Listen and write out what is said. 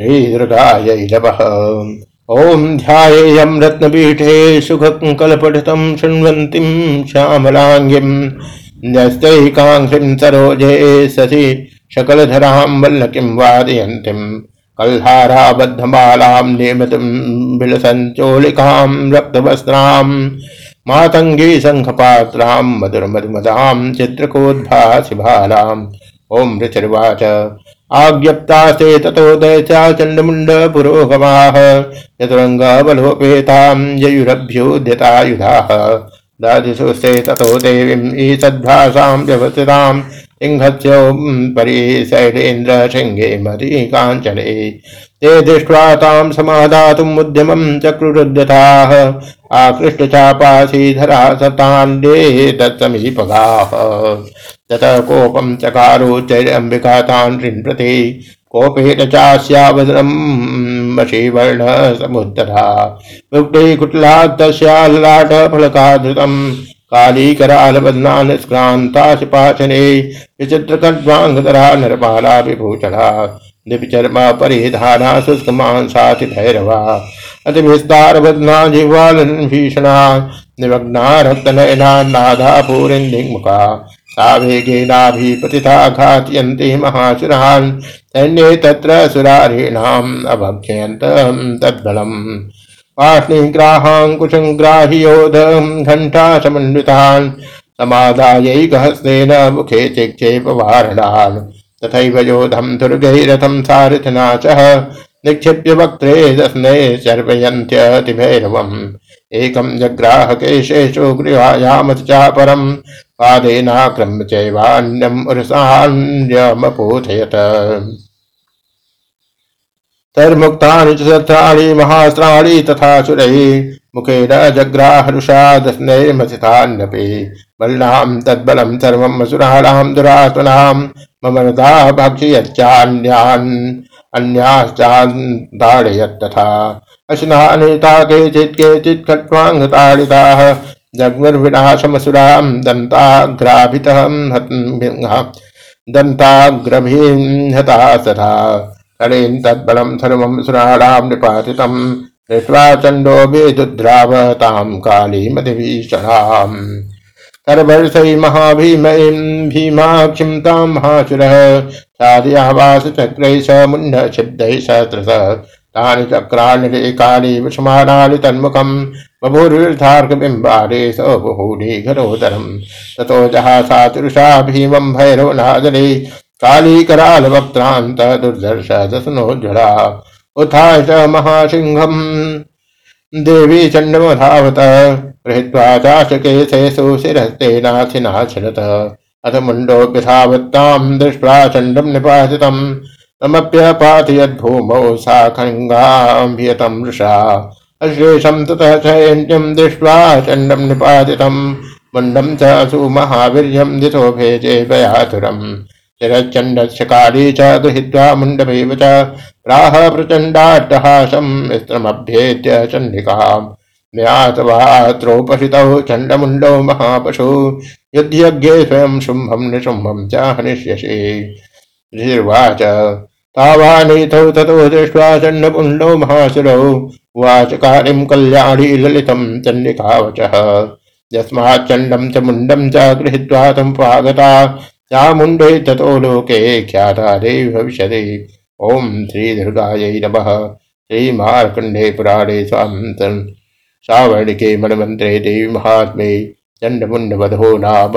श्रीदुर्गायै नमः। ॐ ध्यायेयं रत्नपीठे सुखकल्पठितं शृण्वन्तीं श्यामलाङ्गीं न्यस्तैकाङ्घ्रिं सरोजे ससि शकलधरां वल्लकीं वादयन्तीं, कल्हाराबद्धमालां नियमितं विलसञ्चोलिकां रक्तवस्त्रां मातङ्गी शङ्खपात्रां मधुरमधुमदां चित्रकोद्भासिभालाम् ॐ ऋचिर्वाच। आज्ञप्तास्ते ततो दैत्या चण्डमुण्डपुरोगमाः चतुरङ्गबलोपेतां ययुरभ्युद्यतायुधाः। दादिशुस्ते ततो देवीम् ईषद्भासां व्यवस्थिताम् सिंहस्यो परिशैलेन्द्र शृङ्गे मदी काञ्चले ते दृष्ट्वा तां समादातुम् उद्यमं चक्रुरुद्यताः आकृष्टचापासीधरा सताण्डे तत्समीपगाः। ततः कोपं चकारो चैरम्बिका तान् प्रति कोपेन चास्यावदनं वशीवर्ण समुद्धरा मुक्ते कुटलात्तस्याल्लाटफलकाधृतं कालीकरालबध्ना निष्क्रान्ताशपाशने विचित्रकड्वाङ्गधरा नरमाला विभूषणा दिपचर्मा परिधाना शुष्कमांसाति भैरवा अतिविस्तारबध्ना जिह्वालन भीषणा निमग्ना रक्तनयना नादा पूरिन्दिङ्मुखा सावेगेनाभिपतिता घातयन्ति महासुरान् सैन्ये तत्र सुरारीणाम् अभक्षयन्तम् तद्बलम्। पाष्णिग्राहाङ्कुशङ्ग्राहियोधम् घण्टा समन्वितान् समादायैकहस्तेन मुखे चिक्षेपवारणान् तथैव योधम् दुर्गैरथम् सारथिना सह निक्षिप्य वक्त्रे दस्ने शर्वयन्त्यतिभैरवम् एकं जग्राह केशेषु गृहायामथ चापरम् पादेनाक्रम्य चैवान्यम् उरसान्यमपोथयत तर्मुक्तानि च सत्राणि महास्त्राणि तथा सुरैः, मुखेन जग्राहरुषा दस्नैर्मथितान्यपि। बल्लां तद्बलं सर्वम् असुराणां दुरात्मनां ममनदा भक्षयच्चान्यान् अन्याश्चान्ताडयत्तथा अशनानिता केचित् केचित् खट्वाङ्गताडिताः जग्मुर्विनाशमसुरां दन्ताग्राभितः दन्ताग्रभीं हता तथा करेन् तद्बलं सर्वं सुराणां निपातितं। दृष्ट्वा चण्डो वेदुद्राव तां कालीमधिभीषणाम्। करवर्षै महाभीमयीं भीमाक्षिं तां महासुरः साधयावासचक्रैः स सहस्रशः तानि चक्राणि काली विषमाणानि तन्मुखम् बभूर्विर्धार्कबिम्बारे स बहुनी घरोदरम् ततो जहासातिरुषा भीमम् भैरव नादरे कालीकरालवक्त्रान्त दुर्दर्श दशनोज्ज्वला उत्थाय च महासिंहम् देवी चण्डमधावत। गृहीत्वा चाशकेशेषु शिरस्तेनाथिनाशिरत अथ मुण्डोऽप्यथावत्ताम् दृष्ट्वा चण्डम् निपातितम्। तमप्यपातयद्भूमौ सा खङ्गाम्भियतं वृषा। अश्लेषं ततः चैन्यं दृष्ट्वा चण्डं निपातितं। मुण्डं च सुमहावीर्यं दिशो भेजे भयातुरम्। शिरश्चण्डस्य काली च गृहीत्वा मुण्डमेव च प्राह प्रचण्डाट्टहासं स्त्रमभ्येत्य चण्डिकाम्। म्यातवात्रोपहृतौ चण्डमुण्डौ महापशु युध्यज्ञे स्वयं शुम्भं निशुम्भं च हनिष्यसि। ऋषिर्वाच तावानीतौ ततो दृष्ट्वा चण्डपुण्डौ महासुरौ उवाच कालिं कल्याणी ललितं चण्डिकावचः यस्माच्चण्डं च मुण्डं च गृहीत्वा समुपागता चामुण्डे ततो लोके ख्याता देवी भविष्यति। ॐ श्रीदुर्गायै नमः। श्रीमार्कण्डे पुराणे स्वान्तन् सावर्णिके मनमन्त्रे देवी महात्मे चण्डमुण्डवधो नाम।